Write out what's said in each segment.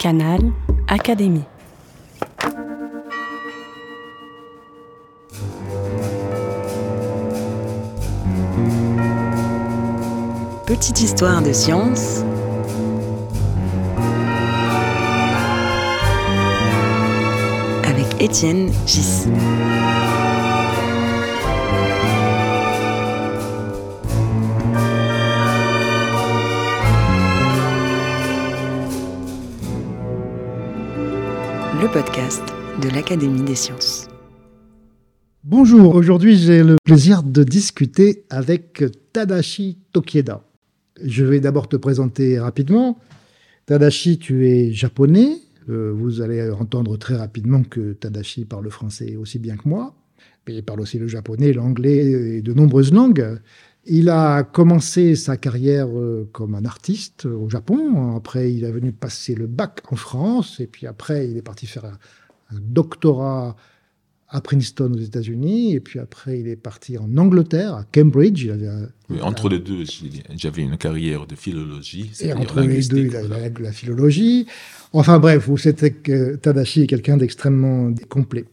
Canal Académie. Petite histoire de science avec Étienne Gis. Le podcast de l'Académie des sciences. Bonjour, aujourd'hui j'ai le plaisir de discuter avec Tadashi Tokieda. Je vais d'abord te présenter rapidement. Tadashi, tu es japonais. Euh, vous allez entendre très rapidement que Tadashi parle français aussi bien que moi. Mais il parle aussi le japonais, l'anglais et de nombreuses langues. Il a commencé sa carrière euh, comme un artiste au Japon. Après, il est venu passer le bac en France. Et puis après, il est parti faire un, un doctorat à Princeton aux États-Unis, et puis après il est parti en Angleterre, à Cambridge. Il avait un- Oui, entre les deux, j'avais une carrière de philologie. et entre les deux, il a linguistique, la, la philologie. Enfin bref, vous savez que Tadashi est quelqu'un d'extrêmement complet.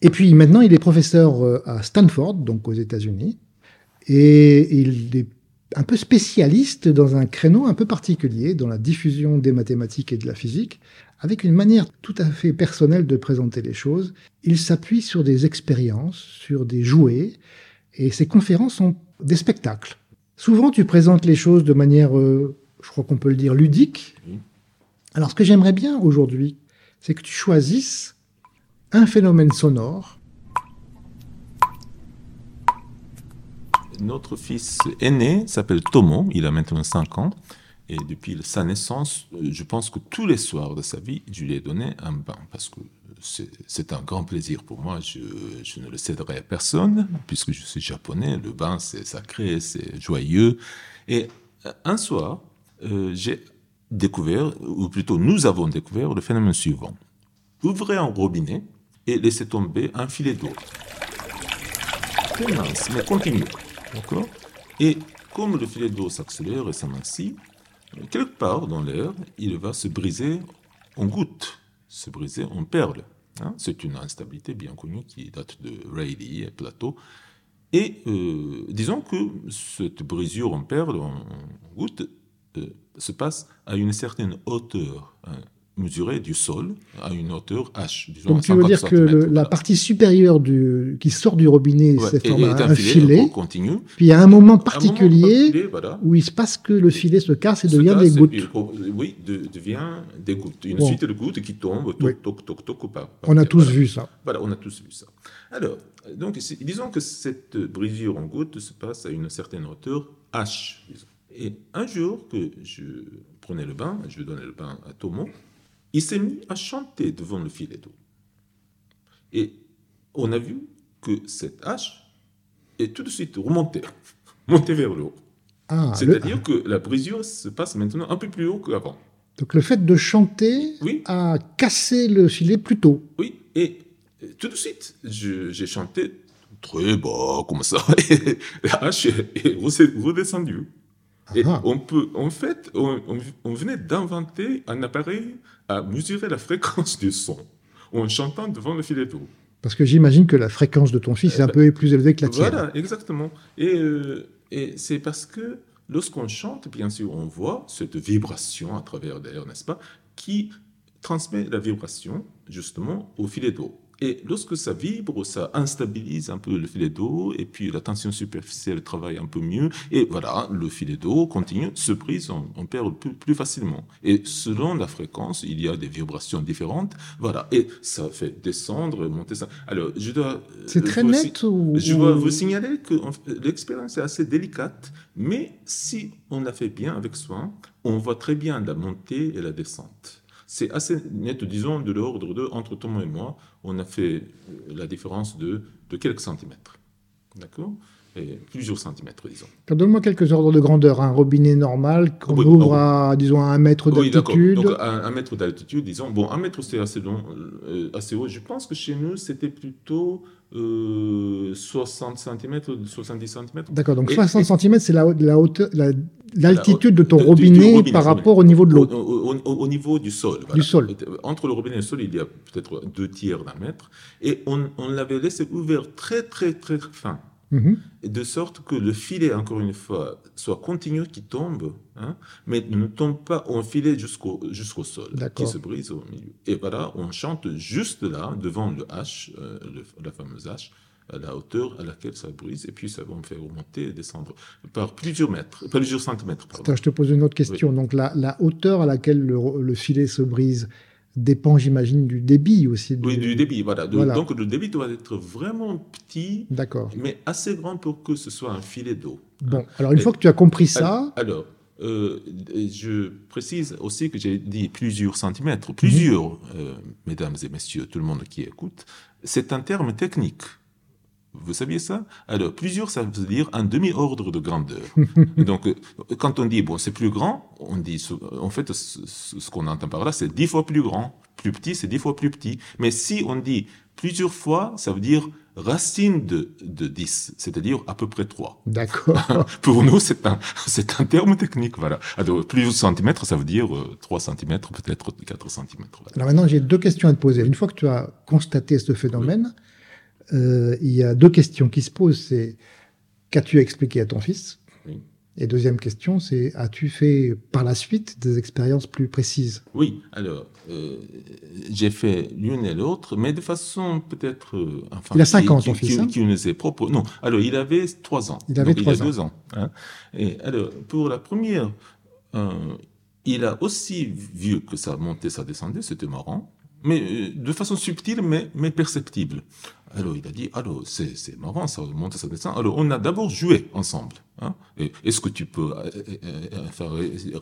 Et puis maintenant, il est professeur euh, à Stanford, donc aux États-Unis, et il est un peu spécialiste dans un créneau un peu particulier, dans la diffusion des mathématiques et de la physique, avec une manière tout à fait personnelle de présenter les choses. Il s'appuie sur des expériences, sur des jouets, et ses conférences sont des spectacles. Souvent, tu présentes les choses de manière, euh, je crois qu'on peut le dire, ludique. Alors, ce que j'aimerais bien aujourd'hui, c'est que tu choisisses un phénomène sonore. Notre fils aîné s'appelle Tomo, il a maintenant 5 ans. Et depuis sa naissance, euh, je pense que tous les soirs de sa vie, je lui ai donné un bain. Parce que c'est un grand plaisir pour moi. Je, ne le céderai à personne, puisque je suis japonais. Le bain, c'est sacré, c'est joyeux. Et euh, un soir, euh, j'ai découvert, ou plutôt nous avons découvert le phénomène suivant. Ouvrez un robinet et laissez tomber un filet d'eau. Mais continue. Et comme le filet d'eau s'accélère et s'amincit, euh, quelque part dans l'air, il va se briser en gouttes, se briser en perles. hein. C'est une instabilité bien connue qui date de Rayleigh et Plateau. Et euh, disons que cette brisure en perles, en, en gouttes, euh, se passe à une certaine hauteur, hein, mesurée du sol, à une hauteur H. Disons Donc, à tu veux 50 dire que le- la partie supérieure du, qui sort du robinet, Ouais, c'est un, filet. filet continu. Puis, il y a un moment À un particulier moment particulier, voilà. où il se passe que le filet se casse et Se devient casse, des gouttes. oh, oui, de- devient des gouttes. Une Bon. suite de gouttes qui tombent, toc, Oui. toc, toc, toc, ou pas. On a tous Voilà. vu ça. Voilà, on a tous vu ça. Alors, donc, disons que cette brisure en gouttes se passe à une certaine hauteur H. disons. Et un jour que je prenais le bain, je donnais le bain à Tomo, il s'est mis à chanter devant le filet d'eau. Et on a vu que cette H est tout de suite remontée, montée vers le haut. Ah, le- C'est-à-dire que la brisure se passe maintenant un peu plus haut qu'avant. donc le fait de chanter Oui, a cassé le filet plus tôt. oui. Et tout de suite, j'ai chanté très bas, comme ça. Et la hache est redescendue. Et Ah. on peut, en fait, on, on- on venait d'inventer un appareil à mesurer la fréquence du son en chantant devant le filet d'eau. Parce que j'imagine que la fréquence de ton fils est un peu plus élevée que la tienne. Voilà, exactement. Et, euh, et c'est parce que lorsqu'on chante, bien sûr, on voit cette vibration à travers l'air, n'est-ce pas, qui transmet la vibration justement au filet d'eau. Et lorsque ça vibre, ça instabilise un peu le filet d'eau, et puis la tension superficielle travaille un peu mieux, et voilà, le filet d'eau continue, se brise, on, on perd plus, plus facilement. Et selon la fréquence, il y a des vibrations différentes, voilà, et ça fait descendre, monter ça. Alors, je dois... C'est euh, très vous net ou... je dois ou- vous signaler que l'expérience est assez délicate, mais si on la fait bien avec soin, on voit très bien la montée et la descente. C'est assez net, disons, de l'ordre de, entre Thomas et moi, on a fait euh, la différence de, de quelques centimètres. D'accord? Et plusieurs centimètres, disons. Donne-moi quelques ordres de grandeur. Un robinet normal qu'on Oui, ouvre à, disons, à un mètre Oui, d'altitude. Donc, un, un mètre d'altitude, disons. Bon, un mètre, c'est assez, long, euh, assez haut. Je pense que chez nous, c'était plutôt euh, 60 cm, 70 cm. D'accord, donc Et- 60 et- cm, c'est la, haute- la hauteur, la- l'altitude de ton de- du- du robinet, par rapport robinet. au niveau de Au, l'eau. au- au- au niveau du sol. Du sol. Entre le robinet et le sol, il y a peut-être deux tiers d'un mètre. Et on, on l'avait laissé ouvert très, très, très fin. Mhm. De sorte que le filet, encore une fois, soit continu, qui tombe, hein, mais ne tombe pas en filet jusqu'au jusqu'au sol, qui se brise au milieu. Et voilà, on chante juste là, devant le H, euh, le- la fameuse H, à la hauteur à laquelle ça brise, et puis ça va me faire remonter et descendre par plusieurs mètres, par plusieurs centimètres. Attends, je te pose une autre question. Donc la, la hauteur à laquelle le, le filet se brise dépend, j'imagine, du débit aussi. du- Oui, du débit, voilà. De- Voilà. Donc le débit doit être vraiment petit, D'accord. mais assez grand pour que ce soit un filet d'eau. Bon, alors une fois que tu as compris ça, Alors, euh, je précise aussi que j'ai dit plusieurs centimètres, plusieurs, euh, mesdames et messieurs, tout le monde qui écoute, c'est un terme technique. Vous saviez ça? Alors, plusieurs, ça veut dire un demi-ordre de grandeur. Donc, euh, quand on dit, bon, c'est plus grand, on dit, en fait, ce, qu'on entend par là, c'est dix fois plus grand. Plus petit, c'est dix fois plus petit. Mais si on dit plusieurs fois, ça veut dire racine de, de 10, c'est-à-dire à peu près 3. d'accord. Pour nous, c'est un, c'est un terme technique, voilà. Alors, plusieurs centimètres, ça veut dire euh, 3 centimètres, peut-être 4 centimètres. voilà. Alors maintenant, j'ai deux questions à te poser. Une fois que tu as constaté ce phénomène, euh, il y a deux questions qui se posent. C'est qu'as-tu expliqué à ton fils? Oui. Et deuxième question, c'est as-tu fait par la suite des expériences plus précises? Oui, alors, euh, j'ai fait l'une et l'autre, mais de façon peut-être... euh, enfin, Il a cinq qui- ans, qui, ton fils, qui, hein? qui nous est propre. Non, alors, il avait 3 ans. Il avait Donc, trois Il a ans. 2 ans. hein. Et alors, pour la première, euh, il a aussi vu que ça montait, ça descendait, c'était marrant, mais de façon subtile, mais, mais perceptible. Alors, il a dit, alors, c'est marrant, ça monte, ça descend. Alors, on a d'abord joué ensemble. Hein? Est-ce que tu peux euh, euh, euh, faire,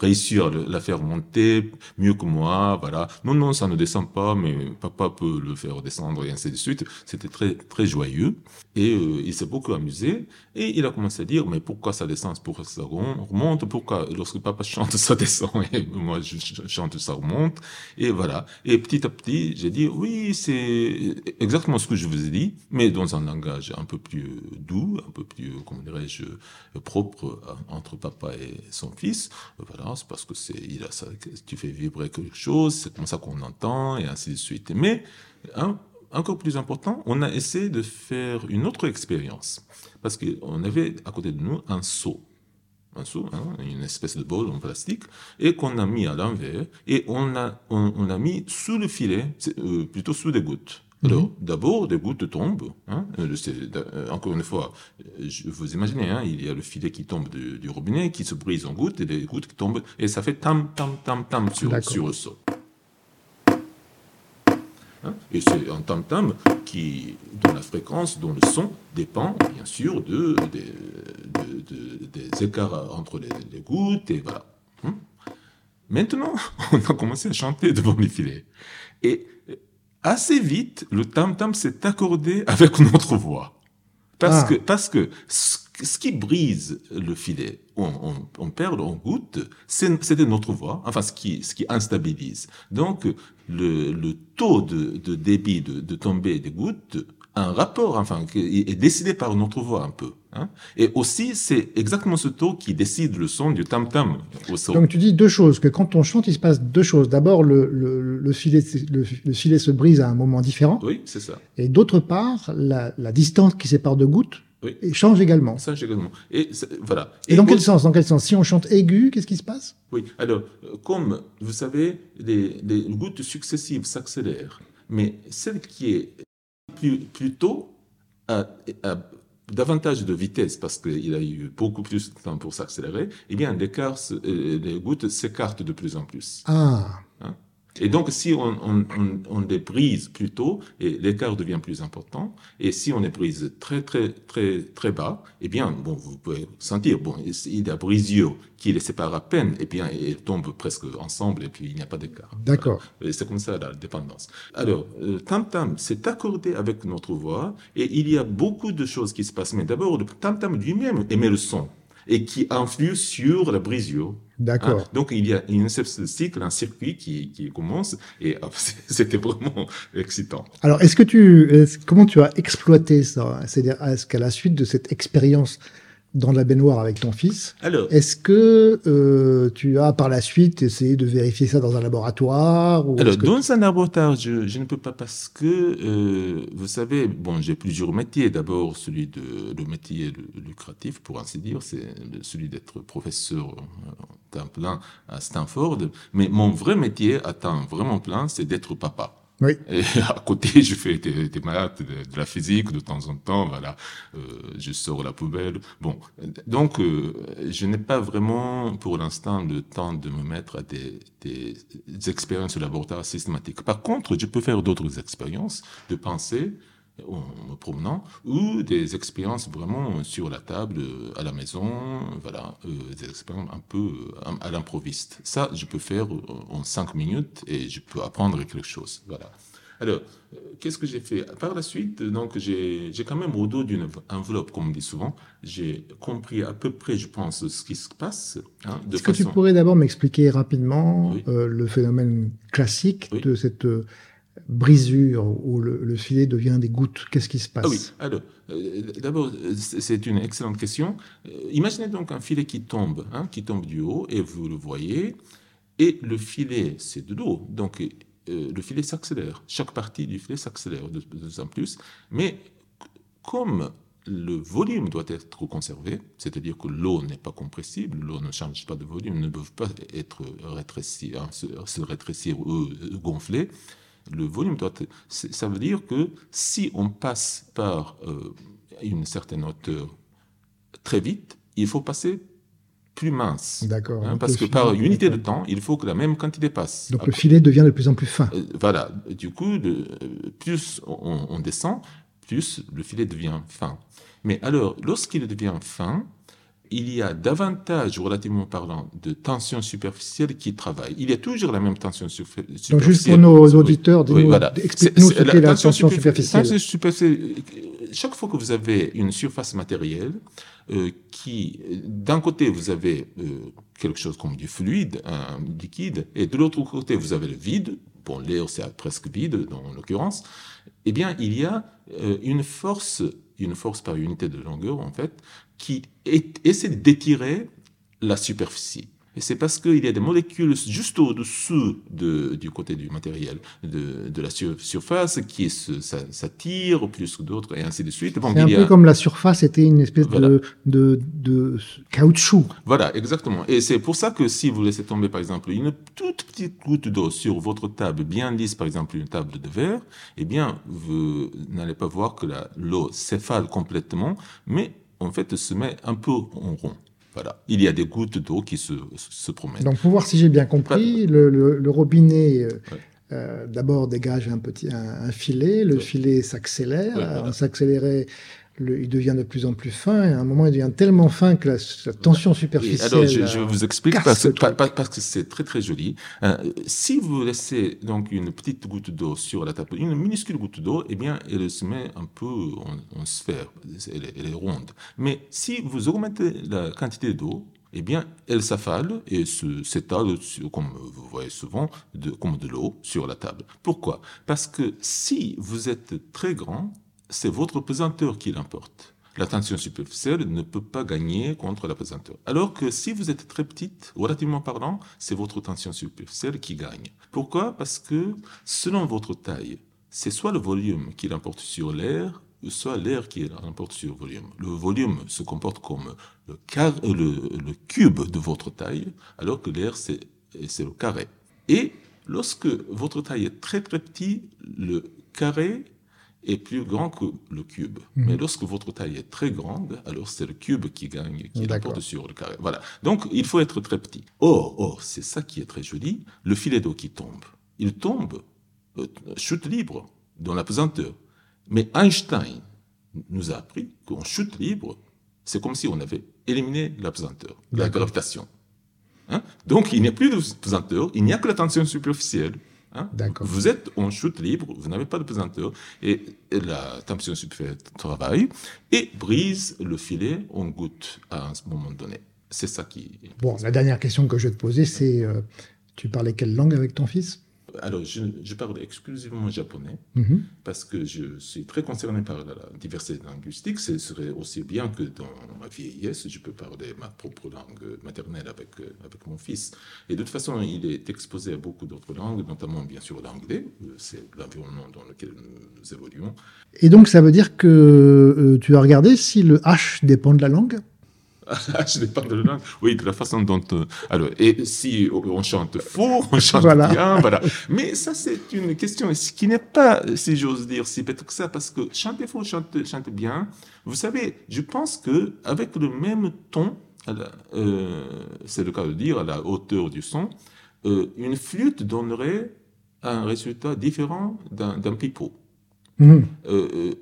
réussir la faire monter mieux que moi Voilà. Non, non, ça ne descend pas, mais papa peut le faire descendre et ainsi de suite. C'était très, très joyeux. Et il s'est beaucoup amusé. Et il a commencé à dire, mais pourquoi ça descend Pourquoi ça remonte Pourquoi lorsque papa chante, ça descend et moi je ch- chante, ça remonte Et voilà. Et petit à petit, j'ai dit, oui, c'est exactement ce que je vous ai dit, mais dans un langage un peu plus doux, un peu plus, comment dirais-je, propre euh, entre papa et son fils. Voilà, c'est parce que c'est, il a ça, tu fais vibrer quelque chose, c'est comme ça qu'on entend, et ainsi de suite. Mais, encore plus important, on a essayé de faire une autre expérience. Parce qu'on avait à côté de nous un seau. Un seau, hein, une espèce de bol en plastique, et qu'on a mis à l'envers, et on a, on, l'a mis sous le filet, euh, plutôt sous des gouttes. Alors, d'abord, des gouttes tombent. Hein, euh, euh, encore une fois, euh, je, vous imaginez, hein, il y a le filet qui tombe du, du robinet, qui se brise en gouttes, et des gouttes qui tombent, et ça fait tam, tam, tam, tam sur, sur le seau. Hein, Et c'est un tam-tam qui, dont la fréquence, dont le son dépend bien sûr de, des- de- de- des écarts entre les, les gouttes. Et voilà. Hein. Maintenant, on a commencé à chanter devant les filets. Et assez vite, le tam-tam s'est accordé avec notre voix. Parce, Ah. que, parce que ce, ce qui brise le filet, on, on, on perd, on goûte, c'est- c'était notre voix, enfin ce qui, ce qui instabilise. Donc le, le taux de, de débit de, de tombée des gouttes un rapport, enfin, qui est décidé par notre voix un peu. Hein. Et aussi, c'est exactement ce taux qui décide le son du tam-tam au son. Donc tu dis deux choses, que quand on chante, il se passe deux choses. D'abord, le, le, le filet, le, le filet se brise à un moment différent, Oui, c'est ça. et d'autre part, la, la distance qui sépare deux gouttes Oui. et change également. Ça, également. Et voilà. Et, dans quel sens Dans quel sens? Si on chante aigu, qu'est-ce qui se passe? Oui, alors, comme vous savez, les, les gouttes successives s'accélèrent, mais celle qui est plus, plus tôt a davantage de vitesse parce qu'il a eu beaucoup plus de temps pour s'accélérer, eh bien, euh, les gouttes s'écartent de plus en plus. Ah, Et donc, si on, on, on, les brise plus tôt, et l'écart devient plus important, et si on les brise très, très, très, très bas, eh bien, bon, vous pouvez sentir, bon, il y a brisure qui les sépare à peine, et bien, ils tombent presque ensemble, et puis il n'y a pas d'écart. D'accord. C'est comme ça la dépendance. Alors, euh, tam-tam, c'est accordé avec notre voix, et il y a beaucoup de choses qui se passent. Mais d'abord, le tam-tam lui-même émet le son et qui influe sur la brisure. D'accord. Hein? Donc il y a une cycle, un circuit qui, qui commence et ah, c'était vraiment excitant. Alors est-ce que tu, est comment tu as exploité ça? C'est-à-dire est-ce qu'à la suite de cette expérience dans la baignoire avec ton fils. Alors, est-ce que euh, tu as par la suite essayé de vérifier ça dans un laboratoire ou Alors, dans un laboratoire, je, je, ne peux pas parce que, euh, vous savez, bon, j'ai plusieurs métiers. D'abord, celui de le métier lucratif, pour ainsi dire, c'est celui d'être professeur euh, temps plein à Stanford. Mais mon vrai métier à temps vraiment plein, c'est d'être papa. Oui. Et à côté, je fais des, des de, la physique de temps en temps. Voilà, euh, je sors la poubelle. Bon, donc euh, je n'ai pas vraiment, pour l'instant, le temps de me mettre à des, des, expériences laboratoires systématiques. Par contre, je peux faire d'autres expériences de pensée en me promenant, ou des expériences vraiment sur la table, à la maison, voilà, euh, des expériences un peu euh, à l'improviste. Ça, je peux faire en cinq minutes et je peux apprendre quelque chose. Voilà. Alors, euh, qu'est-ce que j'ai fait? Par la suite, donc, j'ai quand même au dos d'une enveloppe, comme on dit souvent, j'ai compris à peu près, je pense, ce qui se passe. Hein, Est-ce que tu pourrais d'abord m'expliquer rapidement euh, le phénomène classique de cette brisure où le, filet devient des gouttes Qu'est-ce qui se passe? ah oui, alors, euh, d'abord, c'est une excellente question. Euh, imaginez donc un filet qui tombe, hein, qui tombe du haut, et vous le voyez, et le filet, c'est de l'eau, donc euh, le filet s'accélère. Chaque partie du filet s'accélère de, plus en plus, mais comme le volume doit être conservé, c'est-à-dire que l'eau n'est pas compressible, l'eau ne change pas de volume, ne peut pas être rétréci, hein, se, se, rétrécir ou gonfler, le volume doit ça veut dire que si on passe par euh, une certaine hauteur très vite, il faut passer plus mince. D'accord. Hein, parce que par unité de temps, il faut que la même quantité passe. Donc le filet devient de plus en plus fin. Euh, voilà. Du coup, plus on, descend, plus le filet devient fin. Mais alors, lorsqu'il devient fin, il y a davantage, relativement parlant, de tensions superficielles qui travaillent. Il y a toujours la même tension superficielle. Donc juste pour nos auditeurs, explique-nous ce qu'est la tension superficielle. Chaque fois que vous avez une surface matérielle, euh, qui, d'un côté, vous avez euh, quelque chose comme du fluide, un liquide, et de l'autre côté, vous avez le vide, bon, l'air c'est presque vide dans l'occurrence, eh bien, il y a euh, une force, une force par unité de longueur, en fait, qui essaie d'étirer la superficie. Et c'est parce qu'il y a des molécules juste au-dessous de, du côté du matériel, de, de la surface, qui s'attirent plus que d'autres, et ainsi de suite. Bon, c'est un peu comme la surface était une espèce de, de, de, caoutchouc. Voilà, exactement. Et c'est pour ça que si vous laissez tomber, par exemple, une toute petite goutte d'eau sur votre table bien lisse, par exemple une table de verre, eh bien, vous n'allez pas voir que l'eau s'effale complètement, mais en fait, se met un peu en rond. Voilà. Il y a des gouttes d'eau qui se, se, promènent. Donc, pour voir si j'ai bien compris, le, le, robinet euh, euh, d'abord dégage un petit un, filet, le filet s'accélère, on s'accélérait il devient de plus en plus fin, et à un moment, il devient tellement fin que la, tension superficielle. alors, je, je vous explique parce, parce, que c'est très très joli. Euh, si vous laissez donc une petite goutte d'eau sur la table, une minuscule goutte d'eau, eh bien, elle se met un peu en, sphère, elle, est ronde. Mais si vous augmentez la quantité d'eau, eh bien, elle s'affale et s'étale, comme vous voyez souvent, de, comme de l'eau sur la table. Pourquoi? Parce que si vous êtes très grand, c'est votre pesanteur qui l'importe. La tension superficielle ne peut pas gagner contre la pesanteur. Alors que si vous êtes très petite, relativement parlant, c'est votre tension superficielle qui gagne. Pourquoi? Parce que selon votre taille, c'est soit le volume qui l'importe sur l'air, soit l'air qui l'importe sur le volume. Le volume se comporte comme le, le, le cube de votre taille, alors que l'air, c'est le carré. Et lorsque votre taille est très très petite, le carré est plus grand que le cube. Mhm. Mais lorsque votre taille est très grande, alors c'est le cube qui gagne, qui l'emporte sur le carré. Voilà. Donc, il faut être très petit. Or, or c'est ça qui est très joli, le filet d'eau qui tombe. il tombe, euh, chute libre dans la pesanteur. Mais Einstein nous a appris qu'en chute libre, c'est comme si on avait éliminé la pesanteur, la gravitation. Hein? Donc il n'y a plus de pesanteur, il n'y a que la tension superficielle. Hein? Vous êtes en chute libre, vous n'avez pas de pesanteur, et la tension superficielle travaille et brise le filet en goutte à un moment donné. C'est ça qui. Bon, la dernière question que je vais te poser, c'est euh, tu parlais quelle langue avec ton fils? Alors, je, parle exclusivement japonais mhm. parce que je suis très concerné par la, diversité linguistique. Ce serait aussi bien que dans ma vieillesse, je peux parler ma propre langue maternelle avec, euh, avec mon fils. Et de toute façon, il est exposé à beaucoup d'autres langues, notamment bien sûr l'anglais. Euh, c'est l'environnement dans lequel nous évoluons. Et donc, ça veut dire que euh, tu as regardé si le H dépend de la langue? je n'ai pas de langue. Oui, de la façon dont. Euh, alors, et si on chante faux, on chante bien, voilà. Mais ça, c'est une question qui n'est pas, si j'ose dire, si bête que ça, parce que chanter faux, chanter, chanter bien. Vous savez, je pense que avec le même ton, euh, c'est le cas de dire, à la hauteur du son, euh, une flûte donnerait un résultat différent d'un pipeau. Mmh.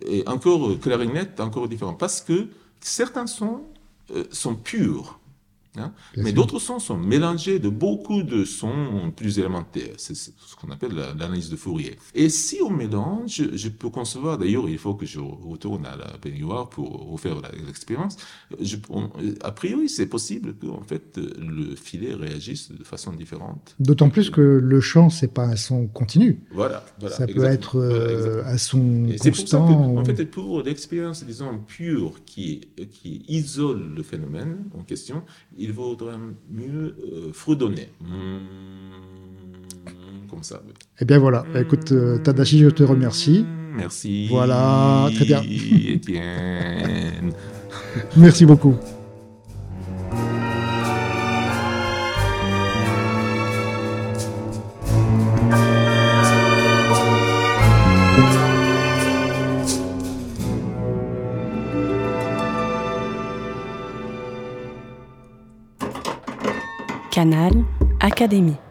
et encore clarinette, encore différent, parce que certains sons sont purs. Hein? Mais d'autres sons sont mélangés de beaucoup de sons plus élémentaires. C'est ce qu'on appelle l'analyse de Fourier. Et si on mélange, je peux concevoir, d'ailleurs, il faut que je retourne à la baignoire pour refaire l'expérience. A priori, c'est possible qu'en fait, le filet réagisse de façon différente. D'autant plus que le chant, c'est pas un son continu. Voilà. voilà ça peut être euh, un son constant. Pour ça en fait, pour l'expérience, disons, pure qui, qui isole le phénomène en question, il vaudrait mieux euh, fredonner. Mmh, comme ça. Eh bien voilà. Bah, écoute, euh, Tadashi, je te remercie. Merci. Voilà, très bien. Etienne. Merci beaucoup. Canal Académie.